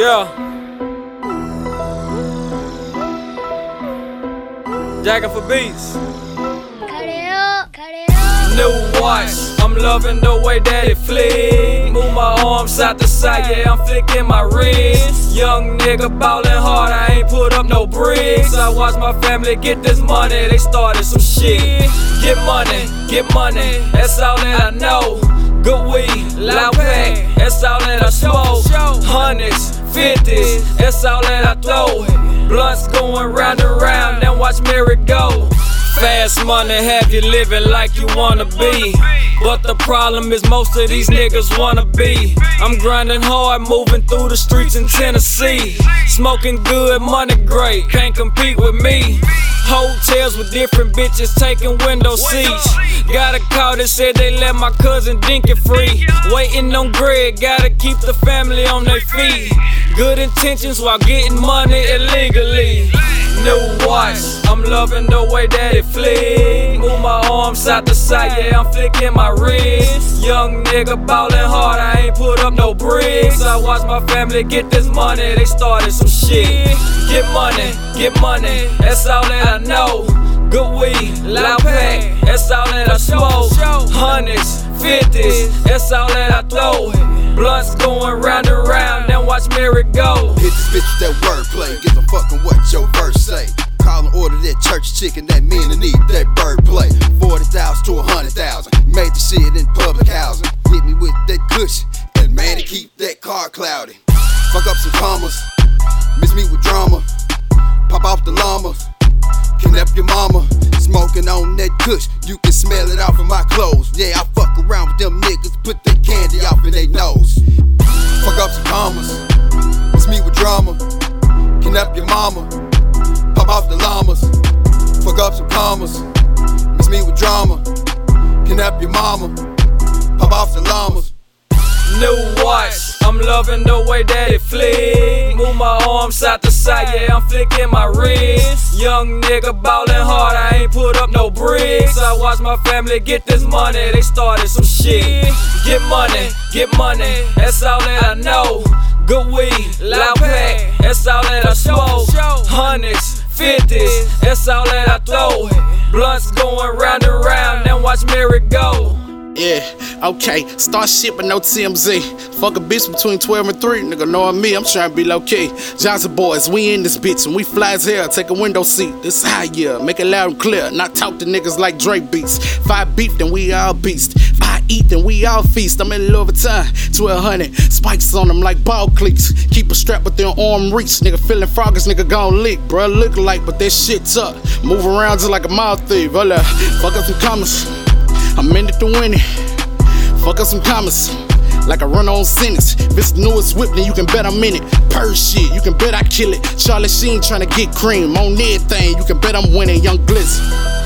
Yeah. Jacking for beats. New watch, I'm loving the way that it flick. Move my arms side to side, yeah, I'm flicking my wrist. Young nigga ballin' hard, I ain't put up no bricks. I watch my family get this money, they started some shit. Get money, get money, that's all that I know. Good weed, loud pack, that's all that I smoke. Hundreds, fifties, that's all that I throw. it. Blunts going round and round, then watch Mary go. Fast money have you living like you wanna be. But the problem is most of these niggas wanna be. I'm grinding hard, moving through the streets in Tennessee. Smoking good, money great, can't compete with me. Hotels with different bitches taking window seats. Got a call that said they let my cousin dink it free. Waiting on Greg, gotta keep the family on their feet. Good intentions while getting money illegally. New watch, I'm loving the way that it flick. Move my arms side to side, yeah, I'm flicking my wrist. Young nigga ballin' hard, I ain't put up no bricks. I watch my family get this money, they started some shit. Get money, get money, that's all that I know. Good weed, loud pack, that's all that I smoke. Hundreds, fifties, that's all that I throw. Blunts going round and round, watch go. Hit this bitch with that wordplay, give a fuckin' what your verse say. Call and order that church chicken, that mean to need that bird play. 40,000 to 100,000, made the shit in public housing. Hit me with that cushion, and man, to keep that car cloudy. Fuck up some commas, miss me with drama. Pop off the llama, kidnap your mama. Smoking on that kush, you can smell it off of my clothes. Yeah, I fuck around with them niggas, put that candy off in their nose. Fuck up some commas, miss me with drama. Kidnap your mama, pop off the llamas. Fuck up some commas, miss me with drama. Kidnap your mama, pop off the llamas. New watch, I'm loving the way that it flick. Move my arms side to side, yeah, I'm flicking my wrist. Young nigga ballin' hard, I ain't put up no bricks. I watch my family get this money, they started some shit. Get money, get money, that's all that I know. Good weed, loud pack, that's all that I smoke. Hundreds, fifties, that's all that I throw. Blunts going round and round, then watch Mary go. Yeah, okay. Start shit but no TMZ. Fuck a bitch between 12 and 3. Nigga knowing me, I'm trying to be low key. Johnson boys, we in this bitch and we fly as hell. Take a window seat. This high yeah. Make it loud and clear. Not talk to niggas like Drake beats. Five beef, then we all beast. Five eat, then we all feast. I'm in Louis time. 1200. Spikes on them like ball cleats. Keep a strap within arm reach. Nigga feeling froggers, nigga gon' lick. Bruh, look like, but that shit's up. Move around just like a mouth thief. Hold up. Fuck up some commas. I'm in it to win it. Fuck up some commas. Like a run on sentence. If it's the newest whip, then you can bet I'm in it. Per shit, you can bet I kill it. Charlie Sheen tryna get cream on everything. You can bet I'm winning. Young Glitz.